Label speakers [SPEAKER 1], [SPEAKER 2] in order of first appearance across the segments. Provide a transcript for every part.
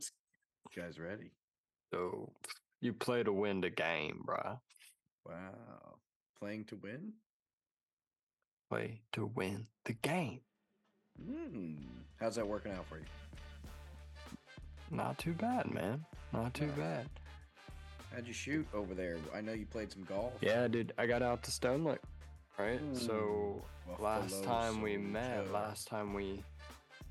[SPEAKER 1] You guys ready?
[SPEAKER 2] So you play to win the game, bruh.
[SPEAKER 1] Wow. Playing to win?
[SPEAKER 2] Play to win the game.
[SPEAKER 1] Hmm. How's that working out for you?
[SPEAKER 2] Not too bad, man. Not too
[SPEAKER 1] Nice.
[SPEAKER 2] bad.
[SPEAKER 1] How'd you shoot over there? I know you played some golf.
[SPEAKER 2] Yeah, dude. I got out to Stonelick, Right. So
[SPEAKER 1] Buffalo
[SPEAKER 2] last time we met,
[SPEAKER 1] Soldier.
[SPEAKER 2] last time we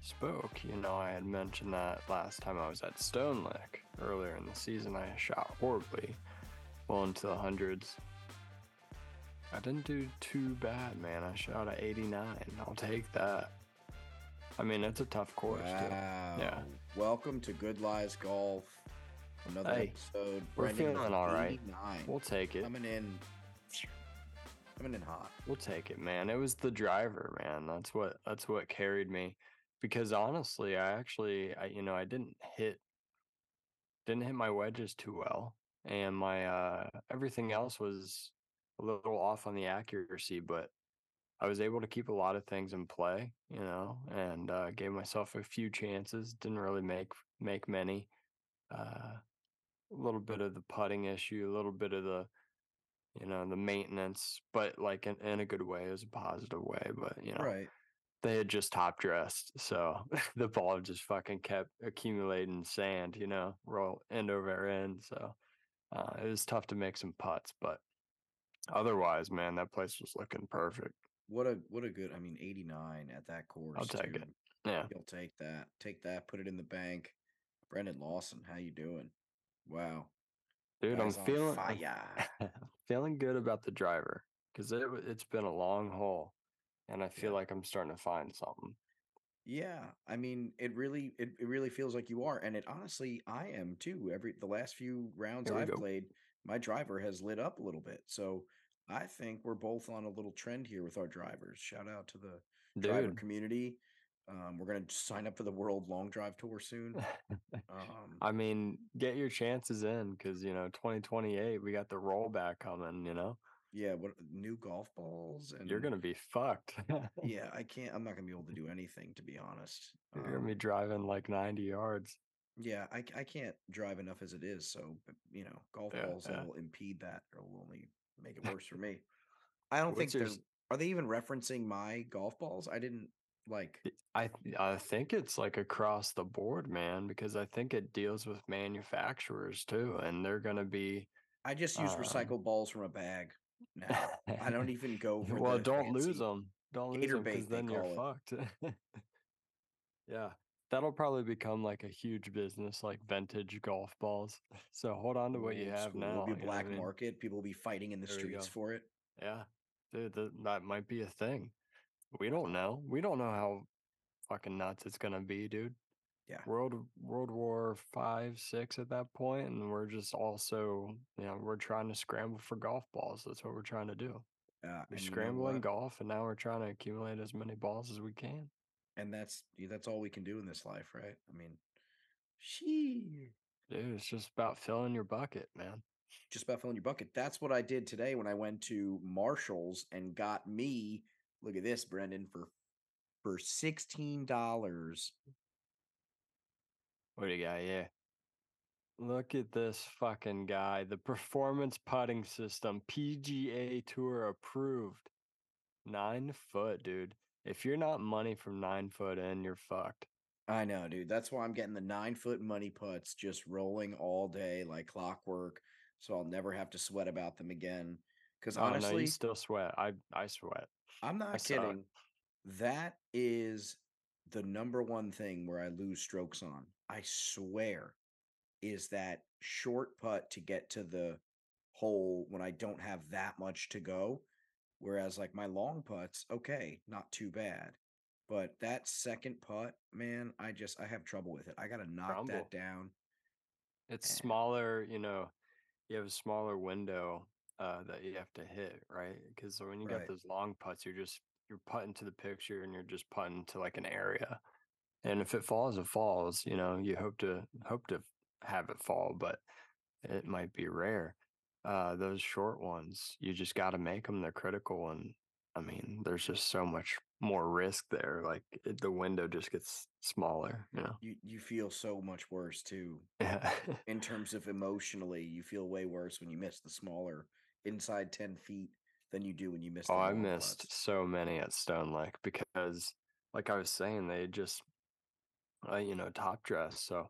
[SPEAKER 2] spoke, you know, I had mentioned that last time I was at Stonelick earlier in the season, I shot horribly, well into the hundreds. I didn't do too bad, man. I shot a 89. I'll take that. I mean, it's a tough course, too.
[SPEAKER 1] Wow. Welcome to Good Lies Golf. Another
[SPEAKER 2] Hey,
[SPEAKER 1] episode.
[SPEAKER 2] we're
[SPEAKER 1] Brendan
[SPEAKER 2] feeling all right. We'll take it.
[SPEAKER 1] Coming in. Coming in hot.
[SPEAKER 2] We'll take it, man. It was the driver, man. That's what that's what carried me. Because honestly, I actually, I, you know, I didn't hit didn't hit my wedges too well, and my uh everything else was a little off on the accuracy, but I was able to keep a lot of things in play, you know, and uh, gave myself a few chances. Didn't really make make many. Uh, a little bit of the putting issue, a little bit of the you know the maintenance but like in, in a good way was a positive way but you know
[SPEAKER 1] Right.
[SPEAKER 2] They had just top dressed so the ball just fucking kept accumulating sand you know roll end over end so uh, it was tough to make some putts but otherwise man that place was looking perfect
[SPEAKER 1] What a what a good I mean 89 at that course.
[SPEAKER 2] I'll take it. yeah
[SPEAKER 1] You'll take that. Take that, put it in the bank. Brendan Lawson, how you doing? Wow.
[SPEAKER 2] dude
[SPEAKER 1] Guy's
[SPEAKER 2] i'm feeling
[SPEAKER 1] fire.
[SPEAKER 2] feeling good about the driver because it, it's been a long haul and i feel
[SPEAKER 1] Yeah.
[SPEAKER 2] like i'm starting to find something
[SPEAKER 1] Yeah, I mean, it really, it, it really feels like you are, and it honestly, I am too. Every the last few rounds I've
[SPEAKER 2] go.
[SPEAKER 1] played, my driver has lit up a little bit. So I think we're both on a little trend here with our drivers. Shout out to the driver community. Um, we're gonna sign up for the World Long Drive Tour soon. Um,
[SPEAKER 2] I mean, get your chances in because you know, 2028, we got the rollback coming. You know,
[SPEAKER 1] yeah, what new golf balls and
[SPEAKER 2] you're gonna be fucked.
[SPEAKER 1] yeah, I can't. I'm not gonna be able to do anything to be honest.
[SPEAKER 2] you're gonna
[SPEAKER 1] Um,
[SPEAKER 2] be driving like 90 yards.
[SPEAKER 1] Yeah, I, I can't drive enough as it is. So, you know, golf
[SPEAKER 2] Yeah,
[SPEAKER 1] balls
[SPEAKER 2] yeah.
[SPEAKER 1] that'll impede that or will only make it worse for me. I don't think
[SPEAKER 2] What's your
[SPEAKER 1] they're. they even referencing my golf balls? I didn't like.
[SPEAKER 2] I I think it's like across the board, man, because I think it deals with manufacturers too, and they're gonna be.
[SPEAKER 1] I just use
[SPEAKER 2] um,
[SPEAKER 1] recycled balls from a bag I don't even go for
[SPEAKER 2] well, don't lose them. Don't lose them because then you're
[SPEAKER 1] call
[SPEAKER 2] fucked. yeah, that'll probably become like a huge business, like vintage golf balls. So hold on to what you have
[SPEAKER 1] school.
[SPEAKER 2] now.
[SPEAKER 1] It'll be
[SPEAKER 2] you know what I
[SPEAKER 1] black
[SPEAKER 2] mean?
[SPEAKER 1] market. People will be fighting in the
[SPEAKER 2] There
[SPEAKER 1] streets for it.
[SPEAKER 2] Yeah, dude, th- that might be a thing. We don't know. We don't know how fucking nuts it's gonna be, dude.
[SPEAKER 1] Yeah.
[SPEAKER 2] World World War Five, six at that point, and we're just also, you know, we're trying to scramble for golf balls. That's what we're trying to do.
[SPEAKER 1] Uh,
[SPEAKER 2] We're
[SPEAKER 1] and you know
[SPEAKER 2] scrambling golf, and now we're trying to accumulate as many balls as we can.
[SPEAKER 1] and that's that's all we can do in this life, right? I mean, she
[SPEAKER 2] Dude, it's just about filling your bucket, man.
[SPEAKER 1] just about filling your bucket. That's what I did today when I went to Marshalls and got me. Look at this, Brendan, for for sixteen dollars.
[SPEAKER 2] What do you got? Yeah. Look at this fucking guy. The performance putting system, PGA Tour approved. Nine foot, dude. If you're not money from nine foot in, you're fucked.
[SPEAKER 1] I know, dude. That's why I'm getting the nine foot money putts just rolling all day like clockwork. So I'll never have to sweat about them again. Because
[SPEAKER 2] Oh, no,
[SPEAKER 1] honestly,
[SPEAKER 2] you still sweat. I I sweat.
[SPEAKER 1] I'm not
[SPEAKER 2] it.
[SPEAKER 1] kidding. That is the number one thing where I lose strokes on. I swear, is that short putt to get to the hole when I don't have that much to go. Whereas like my long putts, okay, not too bad. But that second putt, man, I just I have trouble with it. I gotta knock
[SPEAKER 2] Crumble.
[SPEAKER 1] that down.
[SPEAKER 2] It's
[SPEAKER 1] Eh.
[SPEAKER 2] smaller, you know, you have a smaller window uh, that you have to hit, right? Because when you
[SPEAKER 1] Right.
[SPEAKER 2] get those long putts, you're just you're putting to the picture and you're just putting to like an area. And if it falls, it falls. You know, you hope to hope to have it fall, but it might be rare. Uh, those short ones, you just got to make them. They're critical, and I mean, there's just so much more risk there. Like it, the window just gets smaller, you know?
[SPEAKER 1] You you feel so much worse too
[SPEAKER 2] Yeah.
[SPEAKER 1] in terms of emotionally. You feel way worse when you miss the smaller inside ten feet than you do when you miss
[SPEAKER 2] oh,
[SPEAKER 1] the
[SPEAKER 2] I missed
[SPEAKER 1] putts.
[SPEAKER 2] so many at Stonelick because, like I was saying, they just, uh, you know, top dress. So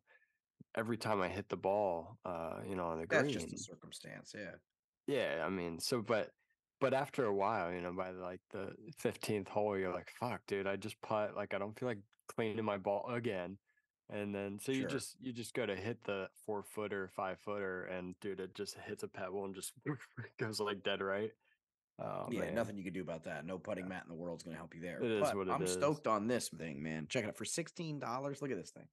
[SPEAKER 2] every time I hit the ball, uh, you know, on the green,
[SPEAKER 1] That's just a circumstance. Yeah.
[SPEAKER 2] Yeah, I mean, so but but after a while, you know, by like the 15th hole, you're like, fuck, dude, I just putt like I don't feel like cleaning my ball again. And then so you
[SPEAKER 1] Sure.
[SPEAKER 2] just you just go to hit the four footer, five footer, and dude, it just hits a pebble and just goes like dead right. Oh
[SPEAKER 1] Yeah,
[SPEAKER 2] man.
[SPEAKER 1] nothing you can do about that. No putting
[SPEAKER 2] Yeah.
[SPEAKER 1] mat in the world is gonna help you there.
[SPEAKER 2] It is
[SPEAKER 1] But
[SPEAKER 2] what it
[SPEAKER 1] I'm
[SPEAKER 2] is.
[SPEAKER 1] stoked on this thing, man. Check it out for sixteen dollars. Look at this thing.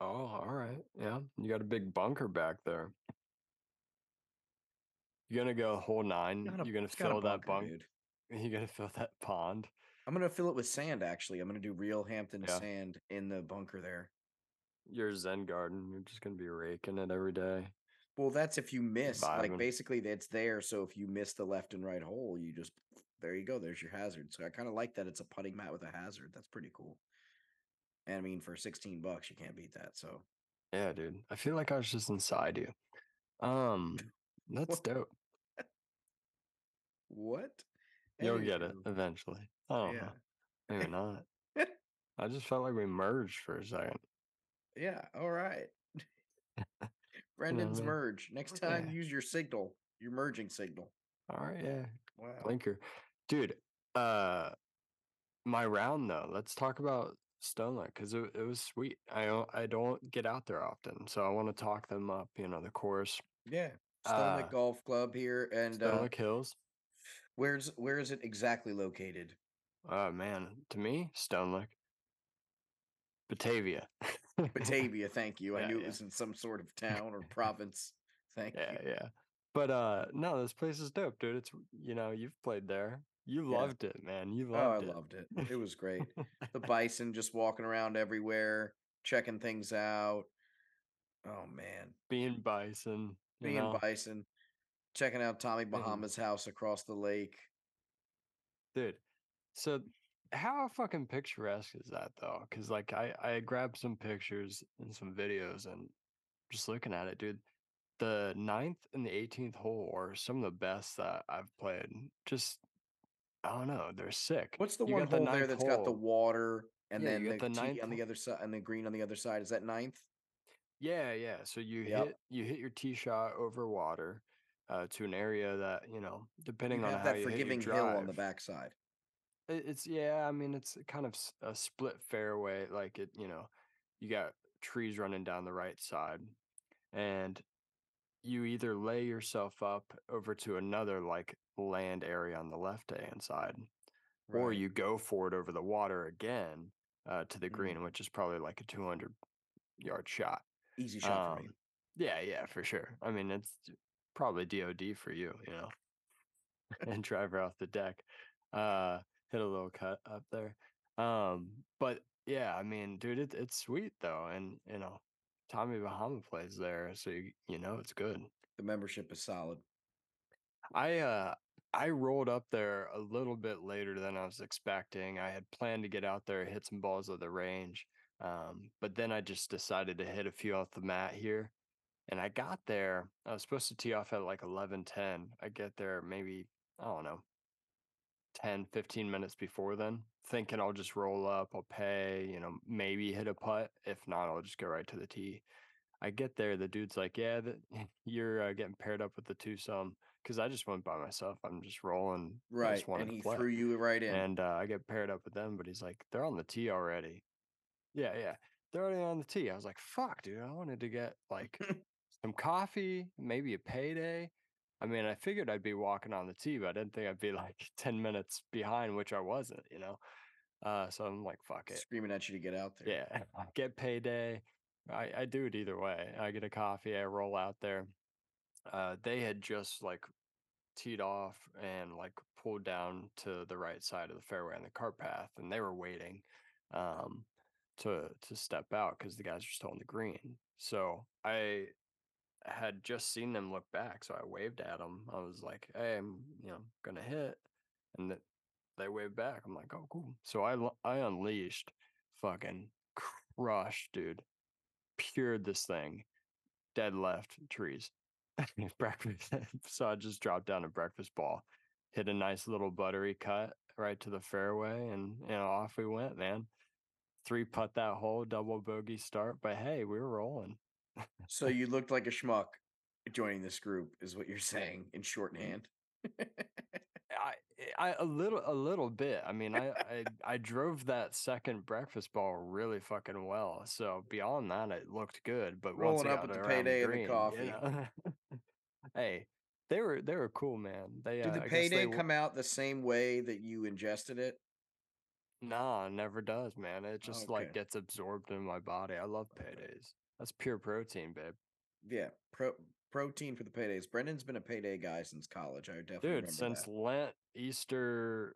[SPEAKER 2] Oh, all right. Yeah. You got a big bunker back there. You're gonna go whole nine.
[SPEAKER 1] A-
[SPEAKER 2] You're gonna fill that
[SPEAKER 1] bunker,
[SPEAKER 2] bunk. You're gonna fill that pond.
[SPEAKER 1] I'm gonna fill it with sand. Actually, I'm gonna do real Hampton
[SPEAKER 2] Yeah.
[SPEAKER 1] sand in the bunker there.
[SPEAKER 2] Your Zen garden. You're just gonna be raking it every day.
[SPEAKER 1] Well, that's if you miss. Like basically, it's there. So if you miss the left and right hole, you just there you go. There's your hazard. So I kind of like that it's a putting mat with a hazard. That's pretty cool. And I mean, for 16 bucks, you can't beat that. So
[SPEAKER 2] Yeah, dude. I feel like I was just inside you. Um, that's dope.
[SPEAKER 1] what?
[SPEAKER 2] You'll get it eventually. Oh,
[SPEAKER 1] Yeah.
[SPEAKER 2] Maybe not. I just felt like we merged for a second.
[SPEAKER 1] Yeah. All right.
[SPEAKER 2] You
[SPEAKER 1] Brendan's
[SPEAKER 2] I mean?
[SPEAKER 1] merge. Next time,
[SPEAKER 2] Yeah.
[SPEAKER 1] use your signal, your merging signal.
[SPEAKER 2] All right, yeah.
[SPEAKER 1] Wow.
[SPEAKER 2] Blinker. Dude, uh my round though, let's talk about Stonelick because it, it was sweet. I don't I don't get out there often, so I want to talk them up, you know, the course.
[SPEAKER 1] Yeah. Stonelick
[SPEAKER 2] Uh
[SPEAKER 1] Golf Club here. And
[SPEAKER 2] Stone
[SPEAKER 1] uh
[SPEAKER 2] Hills.
[SPEAKER 1] where's where is it exactly located?
[SPEAKER 2] Oh man, to me, Stonelick. Batavia.
[SPEAKER 1] Batavia, thank you. I
[SPEAKER 2] Yeah,
[SPEAKER 1] knew it
[SPEAKER 2] yeah.
[SPEAKER 1] was in some sort of town or province. Thank
[SPEAKER 2] Yeah,
[SPEAKER 1] you.
[SPEAKER 2] yeah. But uh no, this place is dope, dude. It's you know, you've played there. You loved it, man. You loved
[SPEAKER 1] Oh, I
[SPEAKER 2] loved it.
[SPEAKER 1] loved it. It was great. The bison just walking around everywhere, checking things out. Oh man.
[SPEAKER 2] Being bison,
[SPEAKER 1] Being
[SPEAKER 2] know.
[SPEAKER 1] bison, checking out Tommy
[SPEAKER 2] Being-
[SPEAKER 1] Bahama's house across the lake.
[SPEAKER 2] Dude. So how fucking picturesque is that though? Cause like I I grabbed some pictures and some videos and just looking at it, dude. The ninth and the 18th hole are some of the best that I've played. Just I don't know, they're sick.
[SPEAKER 1] What's the
[SPEAKER 2] You
[SPEAKER 1] one
[SPEAKER 2] got the
[SPEAKER 1] hole there that's got the water and
[SPEAKER 2] Yeah,
[SPEAKER 1] then the,
[SPEAKER 2] the
[SPEAKER 1] tee
[SPEAKER 2] ninth
[SPEAKER 1] on the other side and the green on the other side? Is that ninth?
[SPEAKER 2] Yeah, yeah. So you
[SPEAKER 1] Yep.
[SPEAKER 2] hit you hit your tee shot over water uh, to an area that you know, depending
[SPEAKER 1] You
[SPEAKER 2] on how
[SPEAKER 1] that
[SPEAKER 2] you hit your
[SPEAKER 1] forgiving hill on the
[SPEAKER 2] drive.
[SPEAKER 1] backside.
[SPEAKER 2] It, it's yeah. I mean, it's kind of a split fairway. Like it, you know, you got trees running down the right side, and you either lay yourself up over to another like land area on the left hand side, or you go for it over the water again uh, to the
[SPEAKER 1] Mm.
[SPEAKER 2] green, which is probably like a 200 yard shot.
[SPEAKER 1] Easy shot for me.
[SPEAKER 2] Um, yeah, yeah, for sure. I mean, it's probably DOD for you, you know, and drive her off the deck. Uh, hit a little cut up there. Um, but yeah, I mean, dude, it, it's sweet though, and you know, Tommy Bahama plays there, so you, you know it's good.
[SPEAKER 1] The membership is solid.
[SPEAKER 2] I uh I rolled up there a little bit later than I was expecting. I had planned to get out there, hit some balls at the range. Um, but then I just decided to hit a few off the mat here. And I got there. I was supposed to tee off at like 11:10. I get there maybe, I don't know, 10, 15 minutes before then, thinking I'll just roll up, I'll pay, you know, maybe hit a putt. If not, I'll just go right to the tee. I get there, the dude's like, "Yeah, that you're uh, getting paired up with the two twosome." Because I just went by myself. I'm just rolling.
[SPEAKER 1] Right.
[SPEAKER 2] just
[SPEAKER 1] And he threw you right in.
[SPEAKER 2] And uh, I get paired up with them, but he's like, "They're on the tee already." Yeah, yeah, they're already on the tee. I was like, "Fuck, dude! I wanted to get like some coffee, maybe a payday." I mean, I figured I'd be walking on the tee, but I didn't think I'd be like 10 minutes behind, which I wasn't, you know. Uh, so I'm like, "Fuck it."
[SPEAKER 1] Screaming at you to get out there.
[SPEAKER 2] Yeah, get payday. I, I do it either way. I get a coffee, I roll out there. Uh, they had just like teed off and like pulled down to the right side of the fairway on the cart path, and they were waiting um, to to step out because the guys were still on the green. So I had just seen them look back, so I waved at them. I was like, "Hey, I'm you know gonna hit," and th- they waved back. I'm like, "Oh, cool." So I, I unleashed, fucking crushed, dude. Pured this thing, dead left trees. breakfast. so I just dropped down a breakfast ball, hit a nice little buttery cut right to the fairway, and you know off we went, man. Three putt that hole, double bogey start, but hey, we were rolling.
[SPEAKER 1] So you looked like a schmuck joining this group, is what you're saying in shorthand.
[SPEAKER 2] I, I a little a little bit. I mean, I, I I drove that second breakfast ball really fucking well. So beyond that, it looked good. But
[SPEAKER 1] Rolling up with the payday and the
[SPEAKER 2] green,
[SPEAKER 1] coffee.
[SPEAKER 2] hey, they were they were cool, man. They
[SPEAKER 1] Did
[SPEAKER 2] uh,
[SPEAKER 1] the
[SPEAKER 2] I guess they
[SPEAKER 1] payday come out the same way that you ingested it?
[SPEAKER 2] Nah, never does, man. It just
[SPEAKER 1] Okay.
[SPEAKER 2] like gets absorbed in my body. I love paydays. That's pure protein, babe.
[SPEAKER 1] Yeah, pro protein for the paydays. Brendan's been a payday guy since college. I definitely
[SPEAKER 2] Dude, since
[SPEAKER 1] that.
[SPEAKER 2] Lent, Easter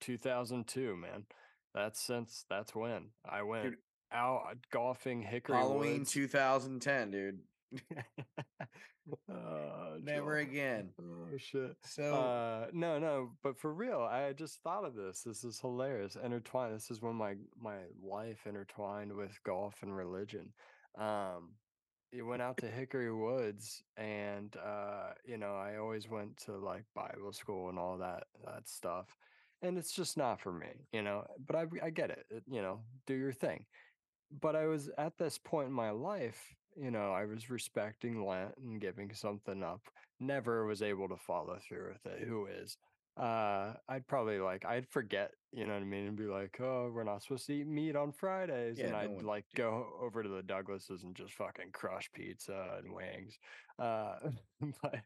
[SPEAKER 2] 2002, man. That's since that's when I went out golfing Hickory
[SPEAKER 1] Halloween
[SPEAKER 2] Woods.
[SPEAKER 1] 2010, dude.
[SPEAKER 2] Oh,
[SPEAKER 1] Never
[SPEAKER 2] Joel.
[SPEAKER 1] again.
[SPEAKER 2] Oh shit.
[SPEAKER 1] So
[SPEAKER 2] Uh no, no, but for real, I just thought of this. This is hilarious. Intertwined. This is when my my life intertwined with golf and religion. Um it went out to Hickory Woods and uh you know, I always went to like Bible school and all that that stuff. And it's just not for me, you know. But I I get it. it you know, do your thing but I was at this point in my life, you know, I was respecting Lent and giving something up. Never was able to follow through with it. Who is? Uh, I'd probably like I'd forget, you know what I mean, and be like, "Oh, we're not supposed to eat meat on Fridays,"
[SPEAKER 1] Yeah,
[SPEAKER 2] and
[SPEAKER 1] no
[SPEAKER 2] I'd like go over to the Douglases and just fucking crush pizza and wings. Uh, but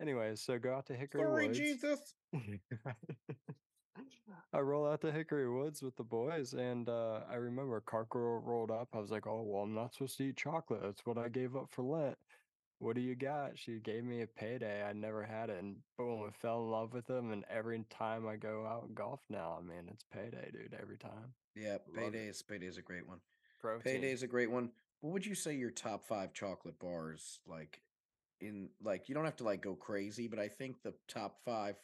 [SPEAKER 2] anyways, so go out to Hickory
[SPEAKER 1] sorry,
[SPEAKER 2] Woods.
[SPEAKER 1] Jesus.
[SPEAKER 2] I roll out to Hickory Woods with the boys, and uh, I remember Carco rolled up. I was like, "Oh, well, I'm not supposed to eat chocolate. That's what I gave up for Lent. What do you got?" She gave me a payday. I never had it, and boom, I fell in love with them. And every time I go out and golf now, I mean, it's payday, dude. Every time.
[SPEAKER 1] Yeah, payday is payday is a great one.
[SPEAKER 2] Protein.
[SPEAKER 1] Payday is a great one. What would you say your top five chocolate bars like? In like, you don't have to like go crazy, but I think the top five.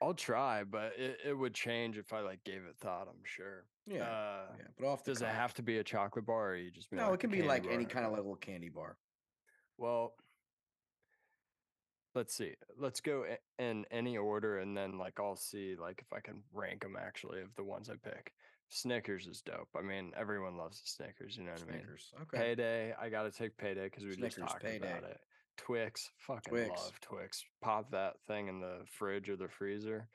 [SPEAKER 2] I'll try, but it, it would change if I like gave it thought. I'm sure.
[SPEAKER 1] Yeah,
[SPEAKER 2] Uh,
[SPEAKER 1] yeah. But off
[SPEAKER 2] Does it have to be a chocolate bar, or you just
[SPEAKER 1] No,
[SPEAKER 2] like
[SPEAKER 1] it can be like any kind of little candy bar.
[SPEAKER 2] Well, let's see. Let's go in any order, and then like I'll see like if I can rank them actually of the ones I pick. Snickers is dope. I mean, everyone loves the Snickers. You know what I mean?
[SPEAKER 1] Snickers. Okay.
[SPEAKER 2] Payday, I gotta take payday because we just
[SPEAKER 1] Snickers,
[SPEAKER 2] talked
[SPEAKER 1] Payday.
[SPEAKER 2] about it. Twix, fucking
[SPEAKER 1] Twix.
[SPEAKER 2] love Twix. Pop that thing in the fridge or the freezer.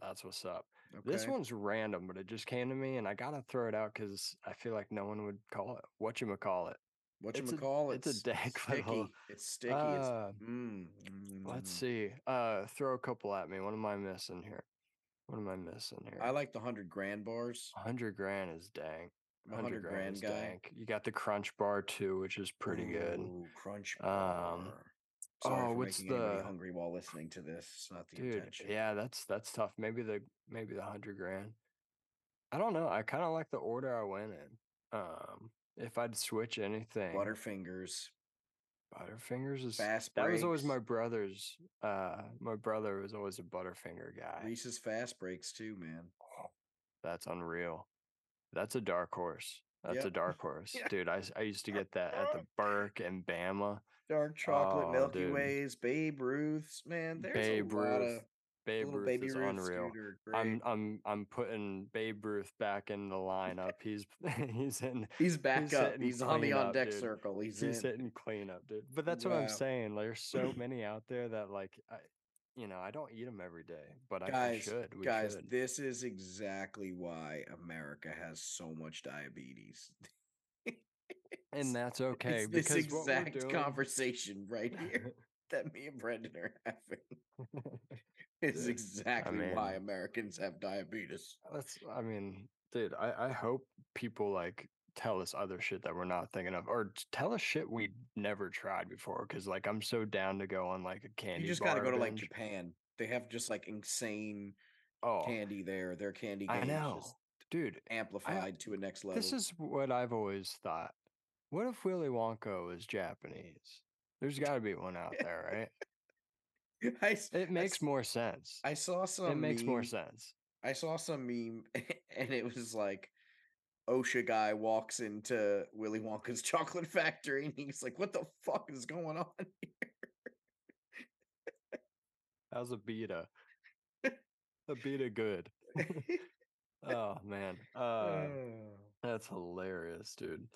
[SPEAKER 2] That's what's up. This one's random, but it just came to me, and I gotta throw it out because I feel like no one would call it. What you call it?
[SPEAKER 1] What you
[SPEAKER 2] it's
[SPEAKER 1] call
[SPEAKER 2] it's a dank
[SPEAKER 1] sticky. It's sticky.
[SPEAKER 2] Uh,
[SPEAKER 1] it's mm,
[SPEAKER 2] Let's
[SPEAKER 1] mm.
[SPEAKER 2] see. Uh, throw a couple at me. What am I missing here? What am I missing here?
[SPEAKER 1] I like the hundred grand bars.
[SPEAKER 2] hundred grand is dank.
[SPEAKER 1] I'm hundred grand
[SPEAKER 2] is
[SPEAKER 1] guy.
[SPEAKER 2] dank. You got the crunch bar too, which is pretty good.
[SPEAKER 1] Ooh, Crunch
[SPEAKER 2] Um,
[SPEAKER 1] bar. Sorry
[SPEAKER 2] oh,
[SPEAKER 1] for
[SPEAKER 2] what's the-
[SPEAKER 1] hungry while listening to this. It's not the
[SPEAKER 2] Dude,
[SPEAKER 1] intention.
[SPEAKER 2] yeah, that's that's tough. Maybe the maybe the hundred grand. I don't know. I kind of like the order I went in. Um, if I'd switch anything,
[SPEAKER 1] Butterfingers,
[SPEAKER 2] Butterfingers is
[SPEAKER 1] fast
[SPEAKER 2] that was always my brother's. Uh, my brother was always a Butterfinger guy.
[SPEAKER 1] Reese's fast breaks too, man.
[SPEAKER 2] That's unreal. That's a dark horse. That's a dark horse,
[SPEAKER 1] Yeah.
[SPEAKER 2] dude. I used to get that at the Burke and Bama.
[SPEAKER 1] Dark chocolate,
[SPEAKER 2] Oh,
[SPEAKER 1] Milky
[SPEAKER 2] dude.
[SPEAKER 1] Ways, Babe Ruths, man. There's
[SPEAKER 2] Babe
[SPEAKER 1] a lot
[SPEAKER 2] Ruth.
[SPEAKER 1] of
[SPEAKER 2] Babe Ruth
[SPEAKER 1] Baby
[SPEAKER 2] is
[SPEAKER 1] Ruths,
[SPEAKER 2] unreal.
[SPEAKER 1] are
[SPEAKER 2] I'm. I'm I'm putting Babe Ruth back in the lineup. He's he's in
[SPEAKER 1] He's back
[SPEAKER 2] he's
[SPEAKER 1] up. He's on the on deck
[SPEAKER 2] dude.
[SPEAKER 1] circle. He's,
[SPEAKER 2] he's
[SPEAKER 1] in.
[SPEAKER 2] hitting cleanup, dude. But that's what I'm saying. There's so many out there that like I, you know, I don't eat them every day, but I, I
[SPEAKER 1] guys,
[SPEAKER 2] should. We
[SPEAKER 1] guys,
[SPEAKER 2] should.
[SPEAKER 1] this is exactly why America has so much diabetes.
[SPEAKER 2] and that's okay
[SPEAKER 1] it's this
[SPEAKER 2] because we're
[SPEAKER 1] exact
[SPEAKER 2] doing-
[SPEAKER 1] conversation right here that me and Brendan are having is exactly why
[SPEAKER 2] mean-
[SPEAKER 1] Americans have diabetes.
[SPEAKER 2] Uh, that's, I mean, dude, I, I hope people like tell us other shit that we're not thinking of, or tell us shit we never tried before. Cause like I'm so down to go on like a candy.
[SPEAKER 1] You just got to
[SPEAKER 2] bar
[SPEAKER 1] go to like. Japan. They have just like insane
[SPEAKER 2] Oh,
[SPEAKER 1] candy there. Their candy
[SPEAKER 2] I know, dude.
[SPEAKER 1] amplified to a next level.
[SPEAKER 2] This is what I've always thought. What if Willy Wonka was Japanese? There's got to be one out there, right?
[SPEAKER 1] I,
[SPEAKER 2] It makes
[SPEAKER 1] s-
[SPEAKER 2] more sense.
[SPEAKER 1] I saw some.
[SPEAKER 2] It makes more
[SPEAKER 1] meme-
[SPEAKER 2] sense.
[SPEAKER 1] I saw some meme, and it was like OSHA guy walks into Willy Wonka's chocolate factory, and he's like, "What the fuck is going on?" Here?"
[SPEAKER 2] How's a beta? a beta good. oh man. Uh
[SPEAKER 1] Oh.
[SPEAKER 2] that's hilarious, dude.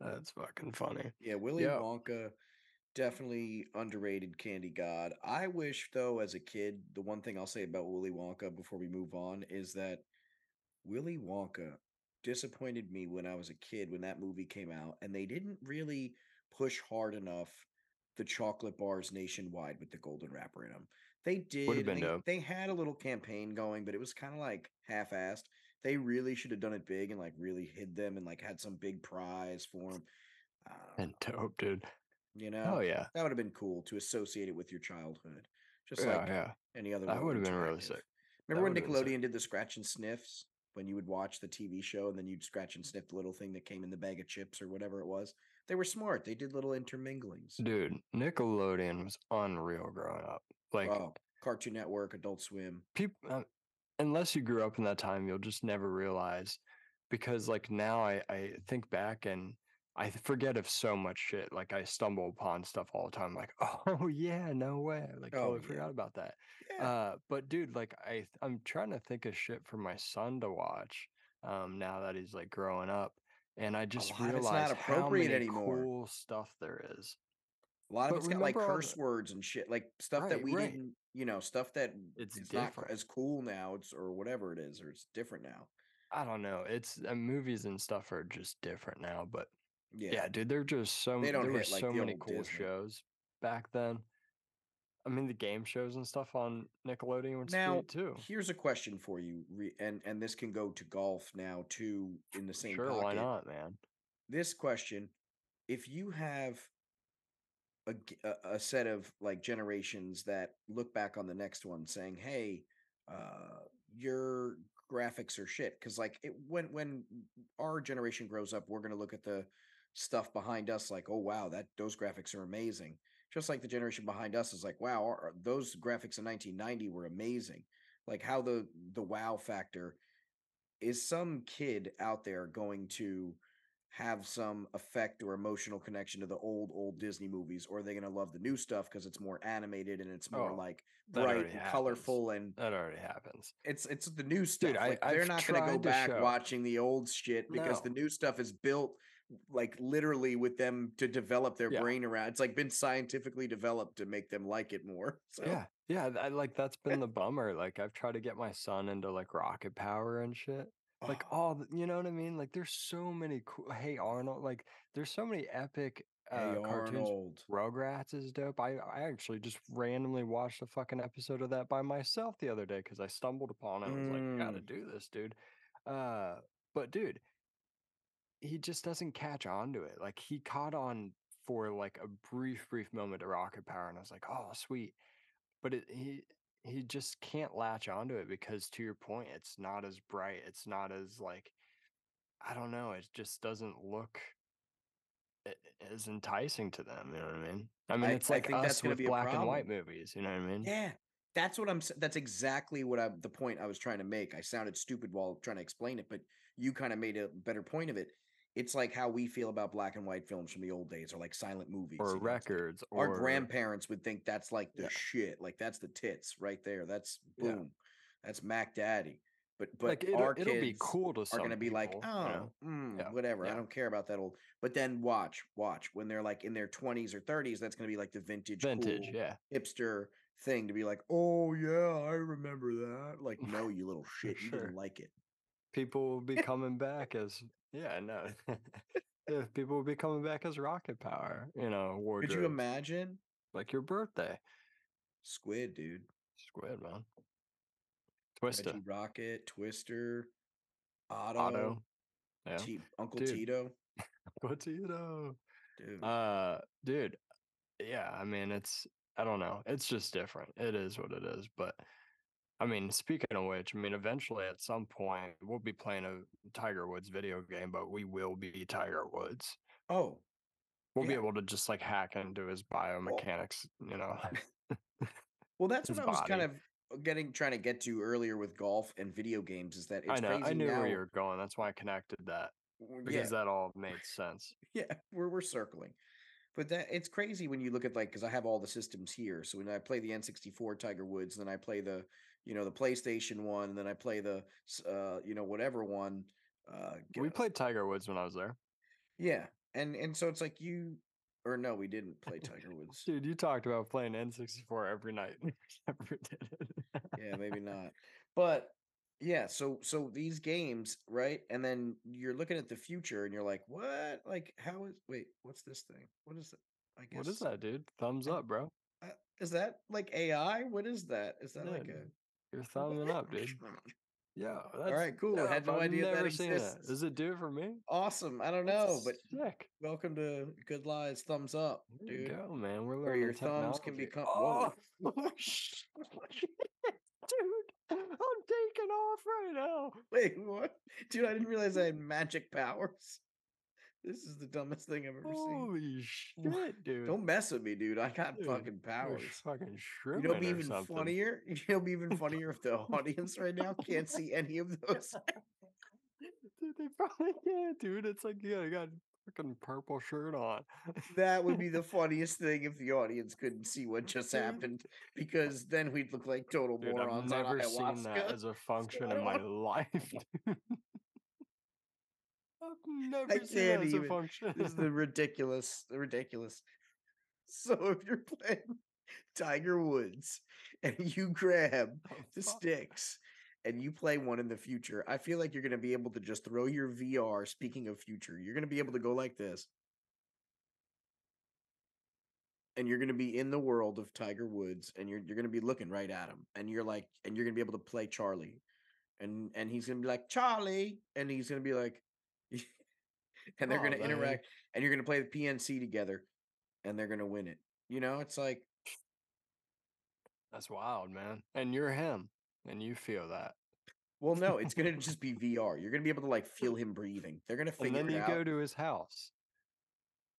[SPEAKER 2] That's fucking funny.
[SPEAKER 1] Yeah, Willy
[SPEAKER 2] Yeah.
[SPEAKER 1] Wonka, definitely underrated candy god. I wish, though, as a kid, the one thing I'll say about Willy Wonka before we move on is that Willy Wonka disappointed me when I was a kid when that movie came out, and they didn't really push hard enough the chocolate bars nationwide with the golden wrapper in them. They did.
[SPEAKER 2] been
[SPEAKER 1] they,
[SPEAKER 2] dope.
[SPEAKER 1] they had a little campaign going, but it was kind of like half-assed. They really should have done it big and like really hid them and like had some big prize for them.
[SPEAKER 2] And uh, dope, dude.
[SPEAKER 1] You know,
[SPEAKER 2] Oh yeah.
[SPEAKER 1] that would have been cool to associate it with your childhood, just
[SPEAKER 2] Yeah,
[SPEAKER 1] like
[SPEAKER 2] yeah.
[SPEAKER 1] any other.
[SPEAKER 2] That would've been really sick.
[SPEAKER 1] Remember when
[SPEAKER 2] been sick.
[SPEAKER 1] Nickelodeon did the scratch and sniffs when you would watch the TV show and then you'd scratch and sniff the little thing that came in the bag of chips or whatever it was? They were smart. They did little interminglings.
[SPEAKER 2] Dude, Nickelodeon was unreal growing up. Like
[SPEAKER 1] oh, Cartoon Network, Adult Swim.
[SPEAKER 2] people uh, unless you grew up in that time you'll just never realize because like now i i think back and i forget of so much shit like i stumble upon stuff all the time like oh yeah no way like
[SPEAKER 1] Oh,
[SPEAKER 2] totally
[SPEAKER 1] yeah.
[SPEAKER 2] forgot about that
[SPEAKER 1] Yeah.
[SPEAKER 2] uh but dude like I, I'm trying to think of shit for my son to watch um now that he's like growing up and i just
[SPEAKER 1] realized of it's not
[SPEAKER 2] how
[SPEAKER 1] appropriate
[SPEAKER 2] many
[SPEAKER 1] anymore.
[SPEAKER 2] cool stuff there is
[SPEAKER 1] a lot of
[SPEAKER 2] but
[SPEAKER 1] it's got like curse
[SPEAKER 2] the-
[SPEAKER 1] words and shit, like stuff that we
[SPEAKER 2] right.
[SPEAKER 1] didn't, you know, stuff that
[SPEAKER 2] It's
[SPEAKER 1] it's not as cool now. It's or whatever it is, or it's different now.
[SPEAKER 2] i don't know it's uh, movies and stuff are just different now but
[SPEAKER 1] Yeah.
[SPEAKER 2] Yeah, dude, there are just so
[SPEAKER 1] They don't
[SPEAKER 2] there were
[SPEAKER 1] like
[SPEAKER 2] so
[SPEAKER 1] the
[SPEAKER 2] many cool
[SPEAKER 1] Disney.
[SPEAKER 2] shows back then. I mean, the game shows and stuff on Nickelodeon was
[SPEAKER 1] Now,
[SPEAKER 2] sweet too.
[SPEAKER 1] here's a question for you, and and this can go to golf now too in the same
[SPEAKER 2] Sure,
[SPEAKER 1] pocket.
[SPEAKER 2] why not, man?
[SPEAKER 1] This question: If you have a, a set of like generations that look back on the next one saying, "Hey, uh, your graphics are shit," because like it, when when our generation grows up, we're gonna look at the stuff behind us like, "Oh wow, that those graphics are amazing." Just like the generation behind us is like, "Wow, our, those graphics in 1990 were amazing." Like how the the wow factor is some kid out there going to have some effect or emotional connection to the old old Disney movies, or are they going to love the new stuff because it's more animated and it's more
[SPEAKER 2] Oh,
[SPEAKER 1] like bright and
[SPEAKER 2] happens.
[SPEAKER 1] colorful and
[SPEAKER 2] That already happens.
[SPEAKER 1] it's it's the new stuff.
[SPEAKER 2] I-
[SPEAKER 1] like, they're
[SPEAKER 2] I've
[SPEAKER 1] not going to go back
[SPEAKER 2] show-
[SPEAKER 1] watching the old shit because the new stuff is built like literally with them to develop their
[SPEAKER 2] Yeah.
[SPEAKER 1] brain around. It's like been scientifically developed to make them like it more. So
[SPEAKER 2] Yeah, yeah. I, like that's been the bummer. Like I've tried to get my son into like rocket power and shit. Like
[SPEAKER 1] Oh,
[SPEAKER 2] all, the, you know what I mean? Like there's so many cool. Hey Arnold, like there's so many epic uh,
[SPEAKER 1] hey
[SPEAKER 2] cartoons.
[SPEAKER 1] Arnold.
[SPEAKER 2] Rugrats is dope. I I actually just randomly watched a fucking episode of that by myself the other day because I stumbled upon it. I was like, gotta
[SPEAKER 1] Mm.
[SPEAKER 2] do this, dude. Uh, but dude, he just doesn't catch on to it. Like he caught on for like a brief, brief moment to Rocket Power, and I was like, oh, sweet. But it, he he just can't latch onto it because, to your point, it's not as bright. It's not as like I don't know. It just doesn't look as enticing to them. You know what I mean? I mean, it's
[SPEAKER 1] I
[SPEAKER 2] like
[SPEAKER 1] think that's
[SPEAKER 2] with
[SPEAKER 1] be
[SPEAKER 2] black and white movies. You know what I mean?
[SPEAKER 1] Yeah, that's what I'm. That's exactly what I'm. The point I was trying to make. I sounded stupid while trying to explain it, but you kind of made a better point of it. It's like how we feel about black and white films from the old days, or like silent movies,
[SPEAKER 2] Or
[SPEAKER 1] you know, it's like
[SPEAKER 2] records.
[SPEAKER 1] Our grandparents would think that's like the
[SPEAKER 2] Yeah.
[SPEAKER 1] shit. Like that's the tits right there. That's
[SPEAKER 2] Yeah.
[SPEAKER 1] boom. That's Mac Daddy. But but
[SPEAKER 2] like it'll,
[SPEAKER 1] our
[SPEAKER 2] it'll be
[SPEAKER 1] kids
[SPEAKER 2] cool to
[SPEAKER 1] are going to be like, oh,
[SPEAKER 2] you
[SPEAKER 1] mm,
[SPEAKER 2] Yeah,
[SPEAKER 1] whatever. I don't care about that old. But then watch, watch when they're like in their twenties or thirties. That's going to be like the vintage,
[SPEAKER 2] vintage.
[SPEAKER 1] cool,
[SPEAKER 2] Yeah.
[SPEAKER 1] hipster thing to be like, oh yeah, I remember that. Like, no, you little shit, you
[SPEAKER 2] Sure.
[SPEAKER 1] didn't like it.
[SPEAKER 2] People will be coming back as yeah no yeah, people will be coming back as rocket power you know
[SPEAKER 1] Could you imagine?
[SPEAKER 2] like your birthday
[SPEAKER 1] Squid, dude.
[SPEAKER 2] squid man twister
[SPEAKER 1] Reggie Rocket, Twister, Otto,
[SPEAKER 2] Otto. yeah
[SPEAKER 1] T- Uncle
[SPEAKER 2] Dude.
[SPEAKER 1] Tito,
[SPEAKER 2] Potato.
[SPEAKER 1] dude.
[SPEAKER 2] uh dude yeah i mean it's i don't know it's just different it is what it is but i mean speaking of which i mean eventually at some point we'll be playing a tiger woods video game but we will be tiger woods
[SPEAKER 1] oh,
[SPEAKER 2] We'll be able to just like hack into his biomechanics, you know.
[SPEAKER 1] Well, that's what I was kind of uh, getting trying to get to earlier with golf and video games is that
[SPEAKER 2] I know. I knew
[SPEAKER 1] now.
[SPEAKER 2] where you were going. That's why I connected that because
[SPEAKER 1] Yeah,
[SPEAKER 2] that all made sense.
[SPEAKER 1] yeah, we're we're circling. But that it's crazy when you look at like because I have all the systems here. So when I play the N64 Tiger Woods, then I play the you know the PlayStation one, and then I play the uh you know whatever one. Uh,
[SPEAKER 2] We played Tiger Woods when I was there.
[SPEAKER 1] yeah, and and so it's like you or no, we didn't play Tiger Woods.
[SPEAKER 2] Dude, you talked about playing N64 every night. Never did it.
[SPEAKER 1] Yeah, maybe not. But yeah, so so these games, right? And then you're looking at the future and you're like, what? Like, how is wait, what's this thing? What is it? I guess
[SPEAKER 2] What is that, dude? Thumbs up, bro.
[SPEAKER 1] uh, is that like AI? What is that? Is that
[SPEAKER 2] Yeah,
[SPEAKER 1] like
[SPEAKER 2] dude. You're thumbing up, dude. Yeah. That's,
[SPEAKER 1] right, cool.
[SPEAKER 2] I
[SPEAKER 1] Had no
[SPEAKER 2] I've
[SPEAKER 1] idea that
[SPEAKER 2] never seen
[SPEAKER 1] exists.
[SPEAKER 2] Does it do it for me?
[SPEAKER 1] awesome? I don't know,
[SPEAKER 2] That's
[SPEAKER 1] but
[SPEAKER 2] sick.
[SPEAKER 1] welcome to Good Lies Thumbs Up,
[SPEAKER 2] There you
[SPEAKER 1] dude.
[SPEAKER 2] go, man. We're
[SPEAKER 1] Where your thumbs can
[SPEAKER 2] technology.
[SPEAKER 1] become-
[SPEAKER 2] Oh,
[SPEAKER 1] oh
[SPEAKER 2] shit, dude! I'm taking off right now.
[SPEAKER 1] Wait, what? Dude, I didn't realize I had magic powers. This is the dumbest thing I've ever seen.
[SPEAKER 2] Holy shit, dude!
[SPEAKER 1] Don't mess with me, dude. I got
[SPEAKER 2] Dude,
[SPEAKER 1] fucking powers.
[SPEAKER 2] fucking
[SPEAKER 1] You
[SPEAKER 2] shrimping
[SPEAKER 1] know, be even
[SPEAKER 2] something.
[SPEAKER 1] funnier. You know, what'd be even funnier if the audience right now can't see any of those.
[SPEAKER 2] Dude, they probably can't, dude. It's like yeah, you got a fucking purple shirt on.
[SPEAKER 1] That would be the funniest thing if the audience couldn't see what just happened, because then we'd look like total
[SPEAKER 2] Dude, I've
[SPEAKER 1] morons on
[SPEAKER 2] never seen that as a function
[SPEAKER 1] I
[SPEAKER 2] in my life. I've never
[SPEAKER 1] I can't even.
[SPEAKER 2] function.
[SPEAKER 1] This is the ridiculous, the ridiculous. So if you're playing Tiger Woods and you grab
[SPEAKER 2] Oh,
[SPEAKER 1] the
[SPEAKER 2] fuck.
[SPEAKER 1] sticks and you play one in the future, I feel like you're going to be able to just throw your VR. Speaking of future, you're going to be able to go like this. And you're going to be in the world of Tiger Woods and you're you're going to be looking right at him and you're like and you're going to be able to play Charlie. And and he's going to be like Charlie and he's going to be like and they're
[SPEAKER 2] Aw,
[SPEAKER 1] going to interact and you're going to play the PNC together and they're going to win it. You know, it's like
[SPEAKER 2] That's wild, man. And you're him, and you feel that.
[SPEAKER 1] Well, no, it's gonna just be VR. You're gonna be able to like feel him breathing. They're gonna
[SPEAKER 2] And
[SPEAKER 1] figure
[SPEAKER 2] then
[SPEAKER 1] it
[SPEAKER 2] you
[SPEAKER 1] out.
[SPEAKER 2] go to his house.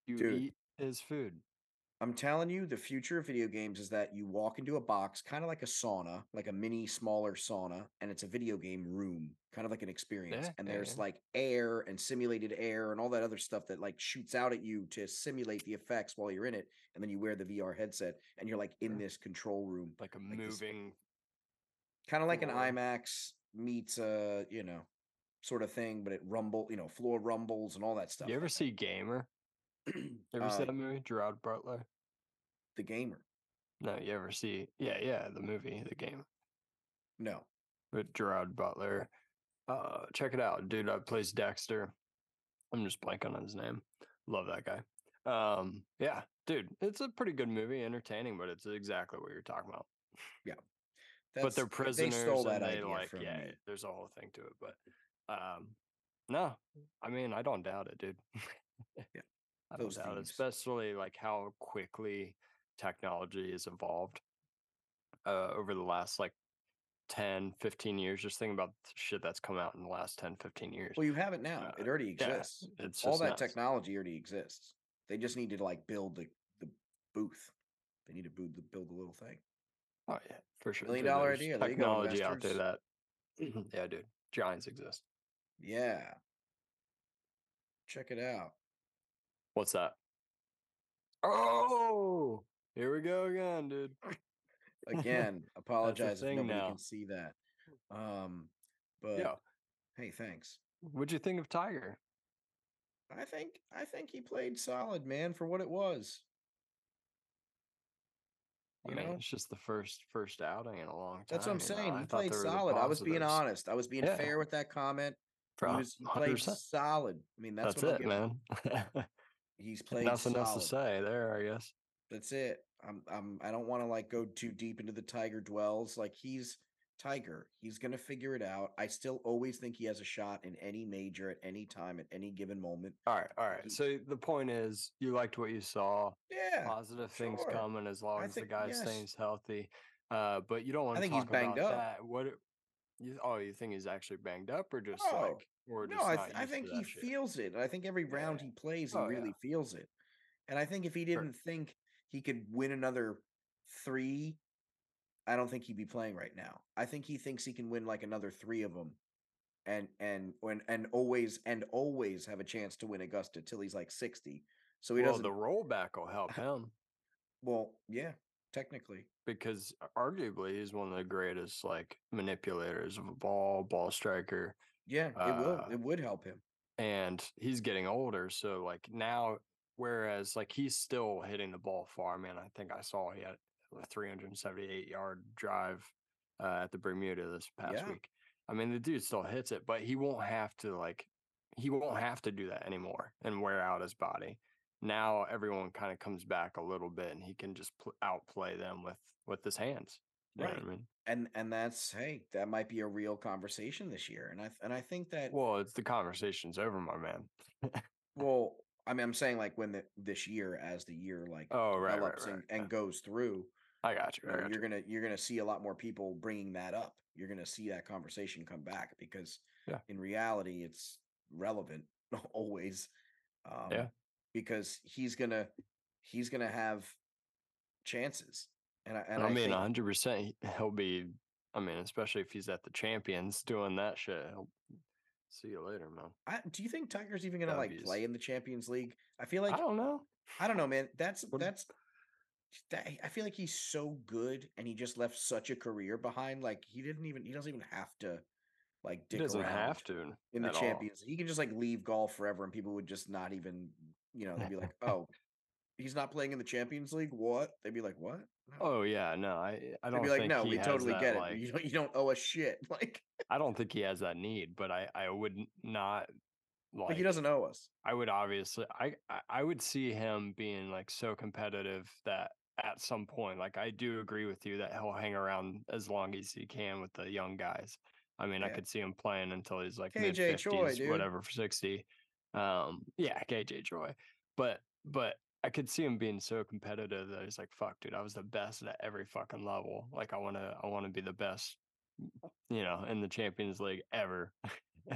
[SPEAKER 2] You
[SPEAKER 1] Dude.
[SPEAKER 2] eat his food.
[SPEAKER 1] I'm telling you, the future of video games is that you walk into a box, kind of like a sauna, like a mini, smaller sauna, and it's a video game room, kind of like an experience.
[SPEAKER 2] Yeah,
[SPEAKER 1] and there's
[SPEAKER 2] yeah.
[SPEAKER 1] like air and simulated air and all that other stuff that like shoots out at you to simulate the effects while you're in it. And then you wear the VR headset and you're like in this control room,
[SPEAKER 2] Like a
[SPEAKER 1] Like this-
[SPEAKER 2] moving.
[SPEAKER 1] kind of like an. IMAX meets a, you know, sort of thing, but it rumble, you know, floor rumbles and all that stuff.
[SPEAKER 2] You ever see Gamer? ever see
[SPEAKER 1] Uh,
[SPEAKER 2] that movie? Gerard Butler?
[SPEAKER 1] the gamer?
[SPEAKER 2] No, you ever see? Yeah, yeah, the movie, The Gamer.
[SPEAKER 1] No.
[SPEAKER 2] with Gerard Butler. Uh, check it out, dude. Uh, plays Dexter. I'm just blanking on his name. Love that guy. Um, yeah, dude, it's a pretty good movie, entertaining, but it's exactly what you're talking about. Yeah. But they're prisoners,
[SPEAKER 1] They stole that
[SPEAKER 2] and they
[SPEAKER 1] idea
[SPEAKER 2] like,
[SPEAKER 1] from
[SPEAKER 2] yeah,
[SPEAKER 1] me.
[SPEAKER 2] there's a whole thing to it. But, um, no, I mean, I don't doubt it, dude.
[SPEAKER 1] Yeah,
[SPEAKER 2] I don't
[SPEAKER 1] those
[SPEAKER 2] it,
[SPEAKER 1] thieves.
[SPEAKER 2] especially like how quickly technology has evolved uh, over the last like 10, 15 years. Just think about the shit that's come out in the last 10, 15 years.
[SPEAKER 1] Well, you have it now. it
[SPEAKER 2] Uh,
[SPEAKER 1] already
[SPEAKER 2] yeah,
[SPEAKER 1] exists.
[SPEAKER 2] it's
[SPEAKER 1] All that
[SPEAKER 2] nuts.
[SPEAKER 1] technology already exists. They just need to like build the, the booth. They need to build the build the little thing.
[SPEAKER 2] Oh yeah, for sure.
[SPEAKER 1] Million
[SPEAKER 2] dude,
[SPEAKER 1] dollar idea. There you go,
[SPEAKER 2] Technology out there that, yeah, dude, giants exist.
[SPEAKER 1] Yeah. Check it out.
[SPEAKER 2] What's that? Oh, here we go again, dude.
[SPEAKER 1] Again, apologize if nobody
[SPEAKER 2] now.
[SPEAKER 1] can see that. Um, but
[SPEAKER 2] Yeah.
[SPEAKER 1] hey, thanks.
[SPEAKER 2] What'd you think of Tiger?
[SPEAKER 1] I think I think he played solid, man, for what it was.
[SPEAKER 2] I
[SPEAKER 1] You
[SPEAKER 2] mean,
[SPEAKER 1] know?
[SPEAKER 2] it's just the first first outing in a long time.
[SPEAKER 1] That's what I'm
[SPEAKER 2] know,
[SPEAKER 1] saying.
[SPEAKER 2] I
[SPEAKER 1] He played
[SPEAKER 2] there were the
[SPEAKER 1] solid. I was being honest. I was being
[SPEAKER 2] Yeah.
[SPEAKER 1] fair with that comment. He was he played solid. I mean, that's,
[SPEAKER 2] That's,
[SPEAKER 1] what
[SPEAKER 2] it, man.
[SPEAKER 1] He's played
[SPEAKER 2] Nothing
[SPEAKER 1] solid.
[SPEAKER 2] else to say there, I guess.
[SPEAKER 1] That's it. I'm I'm I don't want to like go too deep into the Tiger dwells. Like he's Tiger. He's gonna figure it out. I still always think he has a shot in any major at any time at any given moment.
[SPEAKER 2] All right, all right.
[SPEAKER 1] He-
[SPEAKER 2] So the point is, you liked what you saw.
[SPEAKER 1] Yeah.
[SPEAKER 2] Positive things coming as long
[SPEAKER 1] I
[SPEAKER 2] as
[SPEAKER 1] think-
[SPEAKER 2] the guy
[SPEAKER 1] yes.
[SPEAKER 2] stays healthy. Uh, but you don't want to
[SPEAKER 1] think he's banged up.
[SPEAKER 2] that. What? You, oh, you think he's actually banged up, or just
[SPEAKER 1] No.
[SPEAKER 2] like, or
[SPEAKER 1] No, I, th- I think he
[SPEAKER 2] shit?
[SPEAKER 1] feels it. I think every round
[SPEAKER 2] Yeah.
[SPEAKER 1] he plays, he
[SPEAKER 2] Oh, yeah.
[SPEAKER 1] really feels it. And I think if he didn't think he could win another three, I don't think he'd be playing right now. I think he thinks he can win like another three of them, and and when and always and always have a chance to win Augusta till he's like sixty. So he
[SPEAKER 2] Well,
[SPEAKER 1] doesn't.
[SPEAKER 2] the rollback will help him
[SPEAKER 1] Well, yeah, technically,
[SPEAKER 2] because arguably he's one of the greatest like manipulators of a ball, ball striker,
[SPEAKER 1] yeah, it will.
[SPEAKER 2] Uh,
[SPEAKER 1] It would help him.
[SPEAKER 2] and he's getting older. So like now, whereas like he's still hitting the ball far. Man, I think I saw he had a 378 yard drive uh, at the Bermuda this past
[SPEAKER 1] Yeah.
[SPEAKER 2] week. I mean, the dude still hits it, but he won't have to like he won't have to do that anymore and wear out his body. Now everyone kind of comes back a little bit, and he can just pl- outplay them with with his hands. You know I
[SPEAKER 1] Right.
[SPEAKER 2] mean?
[SPEAKER 1] And and that's hey, that might be a real conversation this year. And I and I think that
[SPEAKER 2] Well, it's the conversation's over, my man.
[SPEAKER 1] well, I mean, I'm saying like when the this year as the year like
[SPEAKER 2] Oh, right, right,
[SPEAKER 1] develops
[SPEAKER 2] right.
[SPEAKER 1] and, and
[SPEAKER 2] yeah.
[SPEAKER 1] goes through,
[SPEAKER 2] I got you. I got
[SPEAKER 1] you're
[SPEAKER 2] you.
[SPEAKER 1] gonna you're gonna see a lot more people bringing that up. You're gonna see that conversation come back because
[SPEAKER 2] Yeah.
[SPEAKER 1] in reality, it's relevant always. Um,
[SPEAKER 2] Yeah.
[SPEAKER 1] Because he's gonna he's gonna have chances, and I and
[SPEAKER 2] I,
[SPEAKER 1] I
[SPEAKER 2] mean, hundred percent, he'll be. I mean, especially if he's at the champions doing that shit. He'll see you later, man.
[SPEAKER 1] I, do you think Tiger's even gonna like play in the Champions League? I feel like
[SPEAKER 2] I don't know.
[SPEAKER 1] I don't know, man. That's that's that, I feel like he's so good, and he just left such a career behind. Like he didn't even he doesn't even have to like
[SPEAKER 2] He
[SPEAKER 1] dick
[SPEAKER 2] doesn't have to
[SPEAKER 1] in the
[SPEAKER 2] at all.
[SPEAKER 1] Champions. He can just like leave golf forever, and people would just not even you know they'd be like, oh, he's not playing in the Champions League. What? They'd be like, what?
[SPEAKER 2] Oh yeah, no, I I don't
[SPEAKER 1] be like,
[SPEAKER 2] think
[SPEAKER 1] no, we totally get it.
[SPEAKER 2] Like,
[SPEAKER 1] You don't you don't owe us shit. Like
[SPEAKER 2] I don't think he has that need, but I I would not like,
[SPEAKER 1] like he doesn't owe us.
[SPEAKER 2] I would obviously I I- I would see him being like so competitive that at some point, like I do agree with you that he'll hang around as long as he can with the young guys. I mean, I could see him playing until he's like mid fifties, whatever, for sixty. Um, yeah, KJ Choi. But but I could see him being so competitive that he's like, "Fuck, dude, I was the best at every fucking level. Like, I want to, I want to be the best, you know, in the Champions League ever."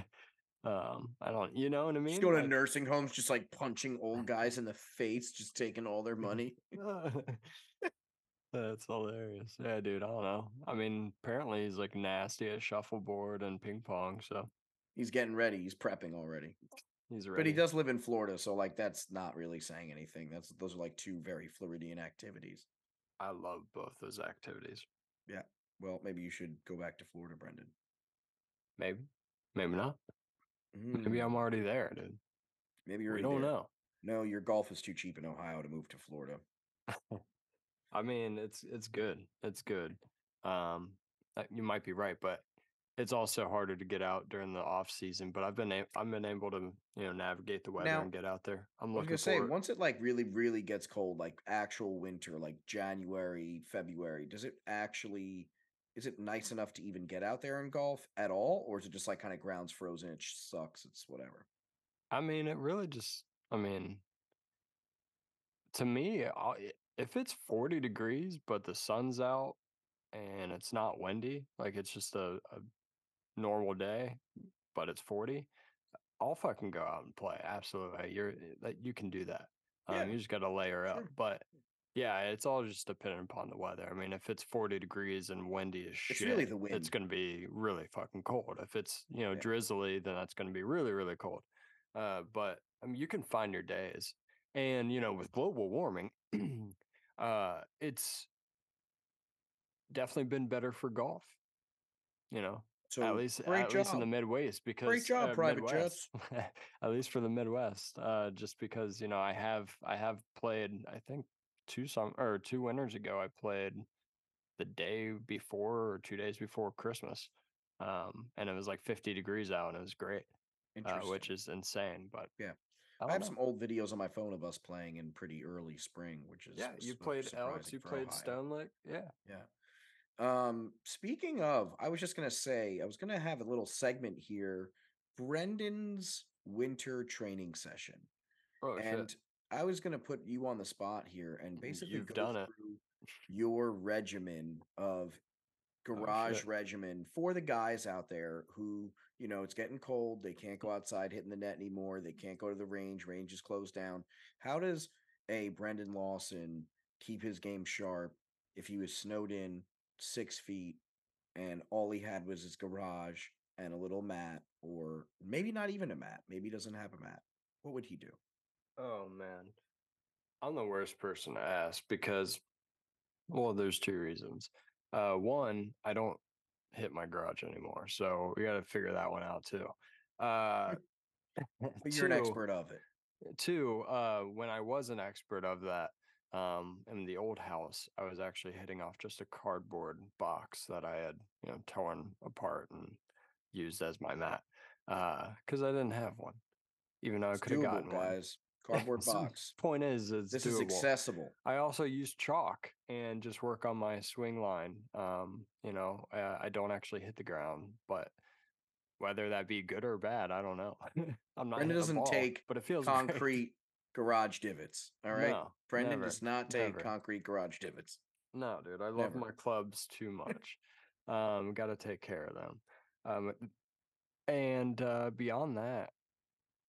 [SPEAKER 2] um, I don't, you know what I mean?
[SPEAKER 1] Just go to
[SPEAKER 2] Like-
[SPEAKER 1] nursing homes, just like punching old guys in the face, just taking all their money.
[SPEAKER 2] That's hilarious. Yeah, dude. I don't know. I mean, apparently he's like nasty at shuffleboard and ping pong, so
[SPEAKER 1] He's getting ready. He's prepping already.
[SPEAKER 2] He's ready.
[SPEAKER 1] But he does live in Florida, so like that's not really saying anything. That's those are like two very Floridian activities.
[SPEAKER 2] I love both those activities. Yeah.
[SPEAKER 1] Well, maybe you should go back to Florida, Brendan.
[SPEAKER 2] Maybe, maybe not. Maybe I'm
[SPEAKER 1] Mm,
[SPEAKER 2] already there, dude.
[SPEAKER 1] Maybe you're
[SPEAKER 2] We don't
[SPEAKER 1] there.
[SPEAKER 2] know.
[SPEAKER 1] No, your golf is too cheap in Ohio to move to Florida.
[SPEAKER 2] I mean, it's it's good. It's good. Um, uh, you might be right, but it's also harder to get out during the off season. But I've been a- I've been able to you know navigate the weather
[SPEAKER 1] Now,
[SPEAKER 2] and get out there. I'm
[SPEAKER 1] I was
[SPEAKER 2] looking
[SPEAKER 1] gonna say once it like really, really gets cold, like actual winter, like January, February, does it actually is it nice enough to even get out there and golf at all, or is it just like kind of grounds frozen? It sucks. It's whatever.
[SPEAKER 2] I mean, it really just. I mean, to me, uh, i- if it's 40 degrees but the sun's out and it's not windy, like it's just a, a normal day, but it's 40, I'll fucking go out and play. Absolutely, you're that you can do that. Um,
[SPEAKER 1] Yeah,
[SPEAKER 2] you just got to layer up,
[SPEAKER 1] sure.
[SPEAKER 2] but. Yeah, it's all just dependent upon the weather. I mean, if it's 40 degrees and windy as
[SPEAKER 1] It's
[SPEAKER 2] shit,
[SPEAKER 1] really the wind.
[SPEAKER 2] it's going to be really fucking cold. If it's, you know,
[SPEAKER 1] Yeah.
[SPEAKER 2] drizzly, then that's going to be really, really cold. Uh, but I mean, you can find your days. And, you know, with global warming, uh, it's definitely been better for golf, you know,
[SPEAKER 1] So
[SPEAKER 2] at least at
[SPEAKER 1] job.
[SPEAKER 2] least in the Midwest because great
[SPEAKER 1] job,
[SPEAKER 2] uh,
[SPEAKER 1] Private
[SPEAKER 2] Midwest, at least for the Midwest, uh, just because you know I have I have played I think two some or two winters ago I played the day before or two days before Christmas, um, and it was like 50 degrees out and it was great, uh, which is insane. But
[SPEAKER 1] Yeah.
[SPEAKER 2] I,
[SPEAKER 1] I have
[SPEAKER 2] know.
[SPEAKER 1] some old videos on my phone of us playing in pretty early spring, which is
[SPEAKER 2] yeah. You played Elks, you played
[SPEAKER 1] Ohio.
[SPEAKER 2] Stonelick. yeah.
[SPEAKER 1] Yeah. Um, speaking of, I was just gonna say, I was gonna have a little segment here, Brendan's winter training session.
[SPEAKER 2] Oh
[SPEAKER 1] and
[SPEAKER 2] shit,
[SPEAKER 1] I was gonna put you on the spot here and basically
[SPEAKER 2] You've
[SPEAKER 1] go
[SPEAKER 2] done it.
[SPEAKER 1] your regimen of
[SPEAKER 2] Oh,
[SPEAKER 1] garage
[SPEAKER 2] shit.
[SPEAKER 1] regimen for the guys out there who, you know, it's getting cold, they can't go outside hitting the net anymore, they can't go to the range, range is closed down. How does a Brendan Lawson keep his game sharp if he was snowed in six feet and all he had was his garage and a little mat, or maybe not even a mat. Maybe he doesn't have a mat. What would he do?
[SPEAKER 2] Oh man. I'm the worst person to ask because well, there's two reasons. Uh one, I don't hit my garage anymore. So we gotta figure that one out too. Uh
[SPEAKER 1] But you're an expert of it.
[SPEAKER 2] two, uh when I was an expert of that, um in the old house, I was actually hitting off just a cardboard box that I had, you know, torn apart and used as my mat. Uh, because I didn't have one, even though I could have
[SPEAKER 1] doable,
[SPEAKER 2] gotten one.
[SPEAKER 1] guys. Cardboard box.
[SPEAKER 2] point is, it's
[SPEAKER 1] This is accessible.
[SPEAKER 2] I also use chalk and just work on my swing line. Um, you know, uh, I don't actually hit the ground, but whether that be good or bad, I don't know. I'm not
[SPEAKER 1] Brendan
[SPEAKER 2] a
[SPEAKER 1] doesn't
[SPEAKER 2] ball,
[SPEAKER 1] take
[SPEAKER 2] but it feels.
[SPEAKER 1] Concrete garage divots. All right.
[SPEAKER 2] No,
[SPEAKER 1] Brendan
[SPEAKER 2] never,
[SPEAKER 1] does not take
[SPEAKER 2] never.
[SPEAKER 1] concrete garage divots.
[SPEAKER 2] No, dude, I love
[SPEAKER 1] Never.
[SPEAKER 2] my clubs too much. um, got to take care of them. Um, and uh, beyond that,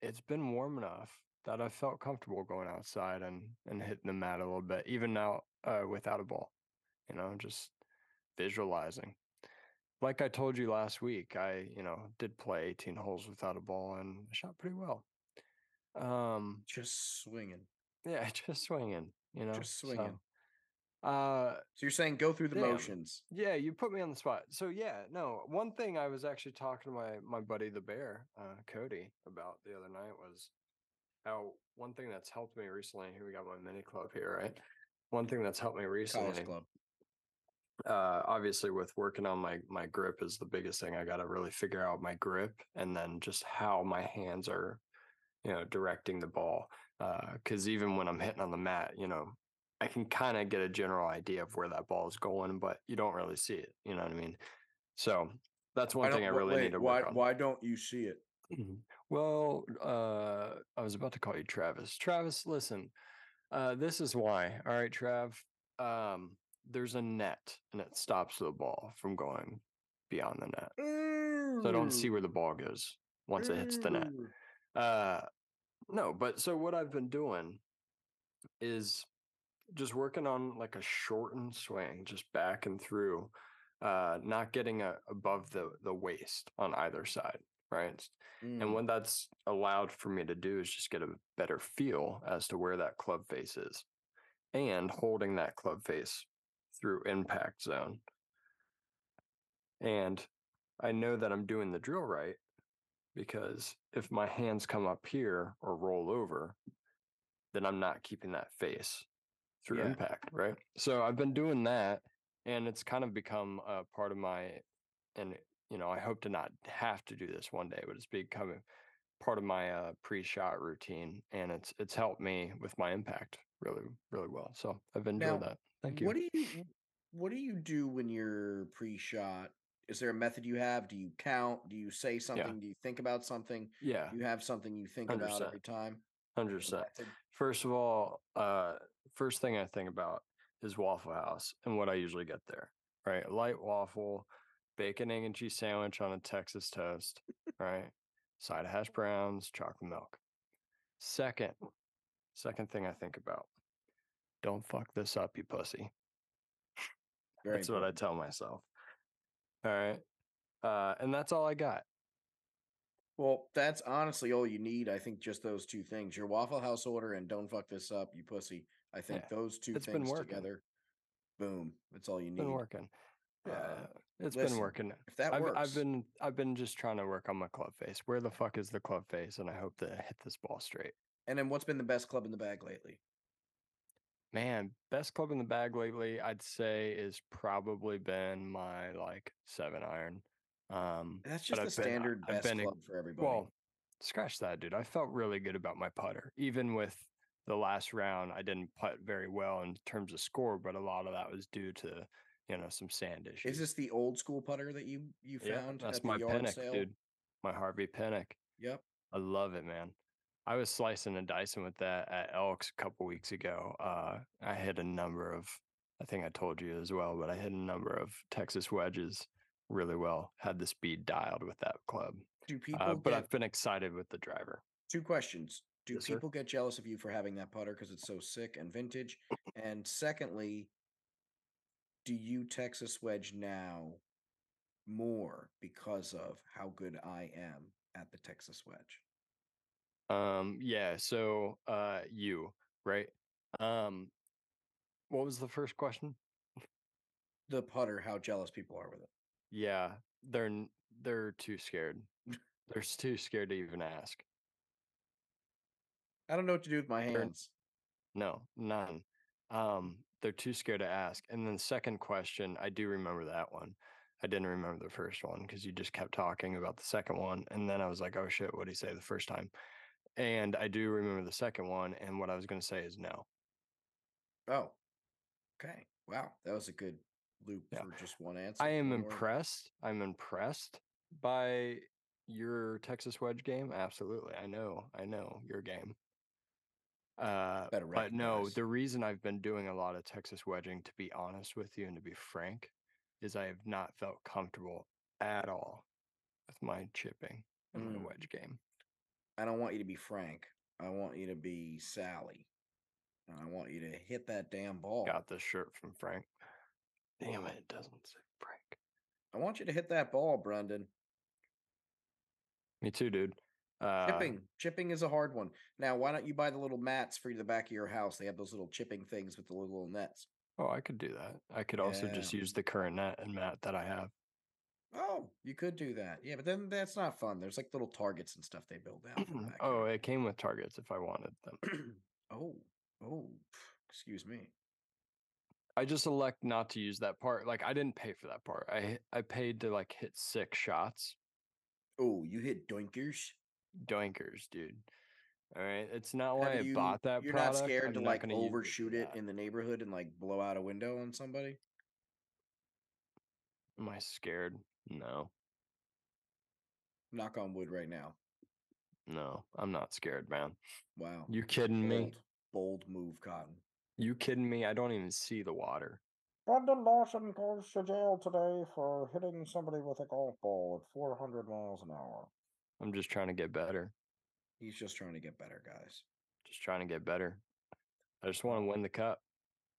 [SPEAKER 2] it's been warm enough that I felt comfortable going outside and and hitting the mat a little bit, even now uh, without a ball. You know, just visualizing. Like I told you last week, I you know did play 18 holes without a ball and shot pretty well. Um,
[SPEAKER 1] Just swinging.
[SPEAKER 2] yeah, just swinging. You know,
[SPEAKER 1] Just swinging.
[SPEAKER 2] So, uh,
[SPEAKER 1] So you're saying go through the
[SPEAKER 2] Damn.
[SPEAKER 1] motions.
[SPEAKER 2] yeah, you put me on the spot. So yeah, no, one thing I was actually talking to my my buddy the bear, uh, Cody, about the other night was how one thing that's helped me recently. Here we got my mini club here, right? One thing that's helped me recently, uh, obviously with working on my my grip is the biggest thing. I got to really figure out my grip and then just how my hands are, you know, directing the ball. Because even when I'm hitting on the mat, you know, I can kind of get a general idea of where that ball is going, but you don't really see it. You know what I mean? So that's one thing I really
[SPEAKER 1] wait,
[SPEAKER 2] need to
[SPEAKER 1] why,
[SPEAKER 2] work on.
[SPEAKER 1] Why don't you see it?
[SPEAKER 2] Mhm. Well, uh, I was about to call you Travis. Travis, listen, uh, this is why. All right, Trav. Um, there's a net and it stops the ball from going beyond the net. So I don't see where the ball goes once it hits the net. Uh, no, but so what I've been doing is just working on like a shortened swing, just back and through, uh, not getting a, above the the waist on either side, right?
[SPEAKER 1] Mm.
[SPEAKER 2] And what that's allowed for me to do is just get a better feel as to where that club face is and holding that club face through impact zone. And I know that I'm doing the drill right because if my hands come up here or roll over, then I'm not keeping that face through
[SPEAKER 1] Yeah.
[SPEAKER 2] impact, right? So I've been doing that and it's kind of become a part of my and you know, I hope to not have to do this one day, but it's becoming part of my uh, pre-shot routine, and it's it's helped me with my impact really really well. So I've been
[SPEAKER 1] Now,
[SPEAKER 2] that. Thank you.
[SPEAKER 1] What do you What do you do when you're pre-shot? Is there a method you have? Do you count? Do you say something? Do you think about something?
[SPEAKER 2] yeah,
[SPEAKER 1] You have something you think about
[SPEAKER 2] 100%.
[SPEAKER 1] every time. 100%.
[SPEAKER 2] First of all, uh, first thing I think about is Waffle House and what I usually get there. Right, light waffle, bacon, egg, and cheese sandwich on a Texas toast. Right, side of hash browns, chocolate milk. Second, second thing I think about: don't fuck this up, you pussy.
[SPEAKER 1] Very
[SPEAKER 2] that's what I tell myself. All right, uh, and that's all I got.
[SPEAKER 1] Well, that's honestly all you need. I think just those two things: your Waffle House order and "Don't fuck this up, you pussy." I think
[SPEAKER 2] Yeah,
[SPEAKER 1] those two things together, boom, that's all you
[SPEAKER 2] It's
[SPEAKER 1] need.
[SPEAKER 2] been working.
[SPEAKER 1] Uh,
[SPEAKER 2] Uh, it's
[SPEAKER 1] listen,
[SPEAKER 2] been working.
[SPEAKER 1] If that
[SPEAKER 2] I've,
[SPEAKER 1] works,
[SPEAKER 2] I've been I've been just trying to work on my club face. Where the fuck is the club face? And I hope to hit this ball straight.
[SPEAKER 1] And then, what's been the best club in the bag lately?
[SPEAKER 2] Man, best club in the bag lately, I'd say, is probably been my like seven iron. Um,
[SPEAKER 1] That's just the
[SPEAKER 2] been-
[SPEAKER 1] standard
[SPEAKER 2] I've
[SPEAKER 1] best club for everybody.
[SPEAKER 2] well, scratch that, dude. I felt really good about my putter, even with the last round. I didn't putt very well in terms of score, but a lot of that was due to you know some sand issues.
[SPEAKER 1] is this the old school putter that you you
[SPEAKER 2] Yeah,
[SPEAKER 1] found
[SPEAKER 2] that's
[SPEAKER 1] at the
[SPEAKER 2] my
[SPEAKER 1] sale?
[SPEAKER 2] dude. My Harvey Penick.
[SPEAKER 1] Yep.
[SPEAKER 2] I love it, man. I was slicing and dicing with that at Elks a couple weeks ago. Uh, I hit a number of, I think I told you as well, but I hit a number of Texas wedges really well. Had the speed dialed with that club.
[SPEAKER 1] Do people
[SPEAKER 2] Uh, but
[SPEAKER 1] get
[SPEAKER 2] I've been excited with the driver.
[SPEAKER 1] two questions? do
[SPEAKER 2] Yes, sir.
[SPEAKER 1] people get jealous of you for having that putter because it's so sick and vintage? And secondly, do you Texas wedge now more because of how good I am at the Texas wedge?
[SPEAKER 2] Um, yeah, so uh you, right? Um what was the first question?
[SPEAKER 1] The putter, how jealous people are with it.
[SPEAKER 2] Yeah, they're they're too scared. They're too scared to even ask.
[SPEAKER 1] I don't know what to do with my hands.
[SPEAKER 2] No, none. Um, they're too scared to ask. And then the second question, I do remember that one. I didn't remember the first one because you just kept talking about the second one. And then I was like, oh shit, what did he say the first time? And I do remember the second one. And what I was going to say is no.
[SPEAKER 1] Oh, okay. Wow, that was a good loop
[SPEAKER 2] Yeah.
[SPEAKER 1] for just one answer.
[SPEAKER 2] I am
[SPEAKER 1] word.
[SPEAKER 2] impressed. I'm impressed by your Texas wedge game. Absolutely. I know. I know your game. Uh, but no, the reason I've been doing a lot of Texas wedging, to be honest with you and to be frank, is I have not felt comfortable at all with my chipping and
[SPEAKER 1] Mm.
[SPEAKER 2] my wedge game.
[SPEAKER 1] I don't want you to be Frank. I want you to be Sally. And I want you to hit that damn ball.
[SPEAKER 2] Got this shirt from Frank. Damn it, it doesn't say Frank.
[SPEAKER 1] I want you to hit that ball, Brendan.
[SPEAKER 2] Me too, dude. Uh,
[SPEAKER 1] Chipping. Chipping is a hard one. Now, why don't you buy the little mats for the back of your house? They have those little chipping things with the little nets.
[SPEAKER 2] Oh, I could do that. I could also just use the current net and mat that I have.
[SPEAKER 1] Oh, you could do that. Yeah, but then that's not fun. There's like little targets and stuff they build out. Mm-hmm.
[SPEAKER 2] oh, it came with targets if I wanted them.
[SPEAKER 1] oh, oh, excuse me.
[SPEAKER 2] I just elect not to use that part. Like I didn't pay for that part. I I paid to like hit six shots.
[SPEAKER 1] Oh, you hit doinkers.
[SPEAKER 2] Doinkers, dude. All right. It's not why I bought that
[SPEAKER 1] You're
[SPEAKER 2] product.
[SPEAKER 1] not scared
[SPEAKER 2] I'm
[SPEAKER 1] to
[SPEAKER 2] not
[SPEAKER 1] like
[SPEAKER 2] gonna use for
[SPEAKER 1] overshoot it in the neighborhood and like blow out a window on somebody?
[SPEAKER 2] Am I scared? No.
[SPEAKER 1] Knock on wood right now.
[SPEAKER 2] No, I'm not scared, man.
[SPEAKER 1] Wow.
[SPEAKER 2] You kidding me?
[SPEAKER 1] Bold, bold move, Cotton.
[SPEAKER 2] You kidding me? I don't even see the water.
[SPEAKER 1] Brendan Lawson goes to jail today for hitting somebody with a golf ball at 400 miles an hour.
[SPEAKER 2] I'm just trying to get better.
[SPEAKER 1] He's just trying to get better, guys.
[SPEAKER 2] Just trying to get better. I just want to win the cup.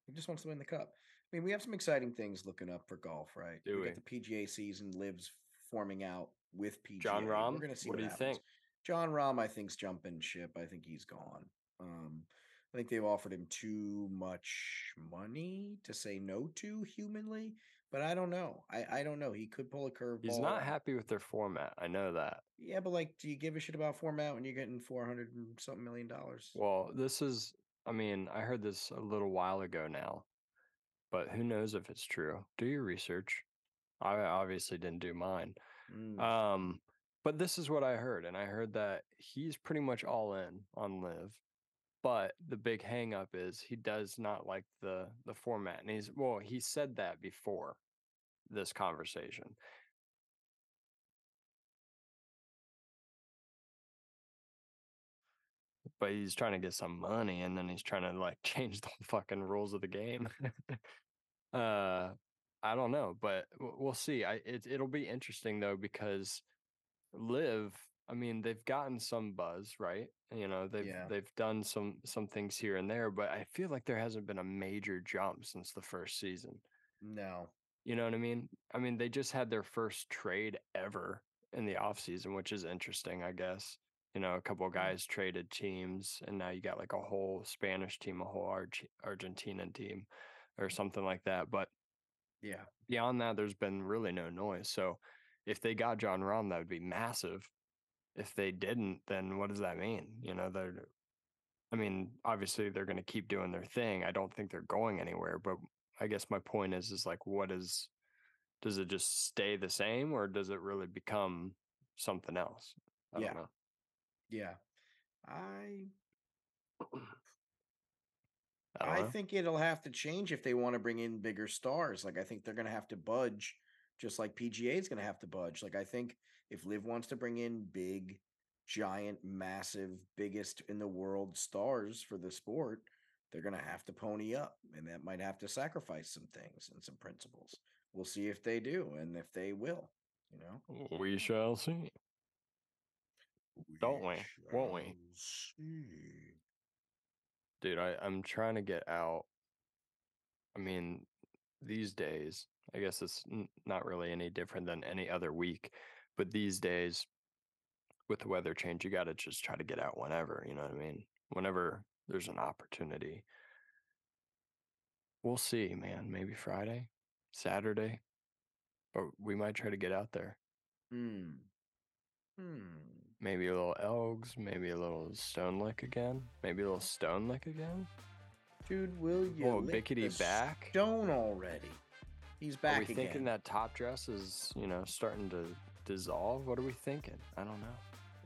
[SPEAKER 1] He just wants to win the cup. I mean, we have some exciting things looking up for golf, right?
[SPEAKER 2] Do
[SPEAKER 1] got the PGA season lives forming out with PGA.
[SPEAKER 2] Jon Rahm,
[SPEAKER 1] We're gonna see
[SPEAKER 2] what do you
[SPEAKER 1] happens.
[SPEAKER 2] think?
[SPEAKER 1] Jon Rahm, I think's jumping ship. I think he's gone. Um, I think they've offered him too much money to say no to humanly, but I don't know. I, I don't know. He could pull a curveball.
[SPEAKER 2] He's not happy with their format. I know that.
[SPEAKER 1] Yeah, but like, do you give a shit about format when you're getting four hundred and something million dollars?
[SPEAKER 2] Well, this is, I mean, I heard this a little while ago now, but who knows if it's true? Do your research. I obviously didn't do mine.
[SPEAKER 1] Mm,
[SPEAKER 2] Um, but this is what I heard, and I heard that he's pretty much all in on LIV. But the big hang up is he does not like the the format. And he's well, he said that before this conversation. But he's trying to get some money and then he's trying to like change the fucking rules of the game. uh I don't know, but we'll see. I it it'll be interesting though because LIV i mean they've gotten some buzz right you know they've
[SPEAKER 1] Yeah.
[SPEAKER 2] they've done some some things here and there but i feel like there hasn't been a major jump since the first season
[SPEAKER 1] no.
[SPEAKER 2] you know what i mean i mean they just had their first trade ever in the off season which is interesting i guess you know a couple of mm-hmm. guys traded teams and now you got like a whole spanish team a whole Arg- argentinian team or mm-hmm. something like that but
[SPEAKER 1] Yeah.
[SPEAKER 2] beyond that, there's been really no noise. So if they got Jon Rahm, that would be massive. If they didn't, then what does that mean? You know, they're, I mean, obviously they're going to keep doing their thing. I don't think they're going anywhere, but I guess my point is, is like, what is, does it just stay the same or does it really become something else? I
[SPEAKER 1] Yeah.
[SPEAKER 2] don't know.
[SPEAKER 1] Yeah. I
[SPEAKER 2] I,
[SPEAKER 1] I think it'll have to change if they want to bring in bigger stars. Like I think they're going to have to budge, just like PGA is going to have to budge. Like I think if LIV wants to bring in big, giant, massive, biggest in the world stars for the sport, they're going to have to pony up, and that might have to sacrifice some things and some principles. We'll see if they do, and if they will. You know,
[SPEAKER 2] we shall see.
[SPEAKER 1] We
[SPEAKER 2] Don't we? Won't we?
[SPEAKER 1] see.
[SPEAKER 2] dude I, i'm trying to get out i mean these days i guess it's n- not really any different than any other week but these days with the weather change you got to just try to get out whenever you know what i mean whenever there's an opportunity we'll see man maybe friday saturday but we might try to get out there
[SPEAKER 1] Hmm. Hmm.
[SPEAKER 2] Maybe a little Elks maybe a little Stonelick again maybe a little Stonelick again
[SPEAKER 1] Dude, will you Oh,
[SPEAKER 2] Bickety back?
[SPEAKER 1] stone already? He's back Are
[SPEAKER 2] we
[SPEAKER 1] again.
[SPEAKER 2] thinking that top dress is, you know, starting to dissolve? What are we thinking? I don't know.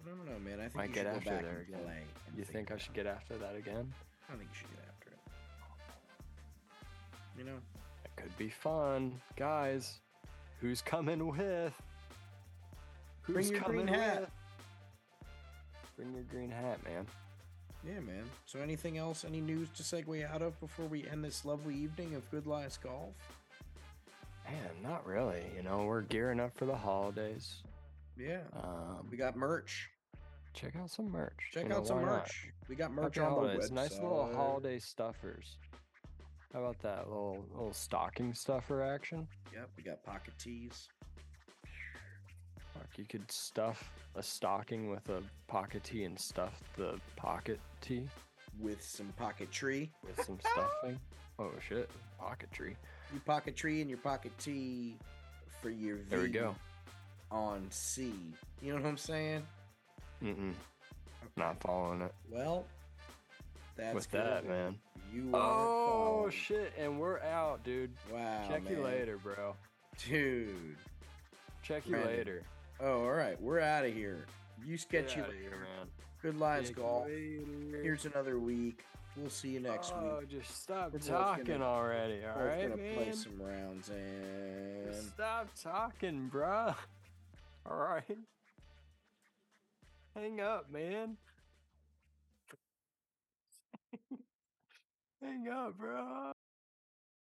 [SPEAKER 1] I don't know, man. I think
[SPEAKER 2] Might
[SPEAKER 1] you
[SPEAKER 2] get
[SPEAKER 1] should
[SPEAKER 2] after
[SPEAKER 1] go back
[SPEAKER 2] there again. You think I should get after that again?
[SPEAKER 1] I think you should get after it. You know,
[SPEAKER 2] It could be fun. Guys, who's coming with? Who's
[SPEAKER 1] Bring your
[SPEAKER 2] coming
[SPEAKER 1] green hat.
[SPEAKER 2] with? Bring your green hat, man.
[SPEAKER 1] yeah, man. So, anything else? Any news to segue out of before we end this lovely evening of Good Lies Golf?
[SPEAKER 2] Man, not really. You know, we're gearing up for the holidays.
[SPEAKER 1] Yeah,
[SPEAKER 2] Um,
[SPEAKER 1] we got merch.
[SPEAKER 2] check out some merch.
[SPEAKER 1] Check
[SPEAKER 2] you know,
[SPEAKER 1] out some
[SPEAKER 2] why not?
[SPEAKER 1] merch. We got merch
[SPEAKER 2] Happy
[SPEAKER 1] on the
[SPEAKER 2] holidays.
[SPEAKER 1] website.
[SPEAKER 2] Nice little holiday stuffers. How about that little little stocking stuffer action?
[SPEAKER 1] Yep, we got pocket tees.
[SPEAKER 2] You could stuff a stocking with a pocket tee and stuff the pocket tee
[SPEAKER 1] with some pocket tree.
[SPEAKER 2] with some stuffing. Oh shit, pocket tree.
[SPEAKER 1] You pocket tree and your pocket tee for your V
[SPEAKER 2] There we go.
[SPEAKER 1] on C. You know what I'm saying?
[SPEAKER 2] Mm-mm, not following it.
[SPEAKER 1] Well, that's
[SPEAKER 2] with that, man.
[SPEAKER 1] You are
[SPEAKER 2] Oh
[SPEAKER 1] following.
[SPEAKER 2] shit, and we're out, dude.
[SPEAKER 1] Wow.
[SPEAKER 2] Check you later, bro.
[SPEAKER 1] dude.
[SPEAKER 2] Check you
[SPEAKER 1] Brendan,
[SPEAKER 2] later.
[SPEAKER 1] Oh, all right. We're out of here. You sketchy
[SPEAKER 2] here, man.
[SPEAKER 1] Good lines,
[SPEAKER 2] Check
[SPEAKER 1] golf. Here's another week. We'll see you next week.
[SPEAKER 2] oh,
[SPEAKER 1] week.
[SPEAKER 2] just stop
[SPEAKER 1] We're both gonna-
[SPEAKER 2] talking already, all
[SPEAKER 1] Both
[SPEAKER 2] right,
[SPEAKER 1] gonna play some rounds and
[SPEAKER 2] Just stop talking, bruh. All right. Hang up, man. Hang up, bro.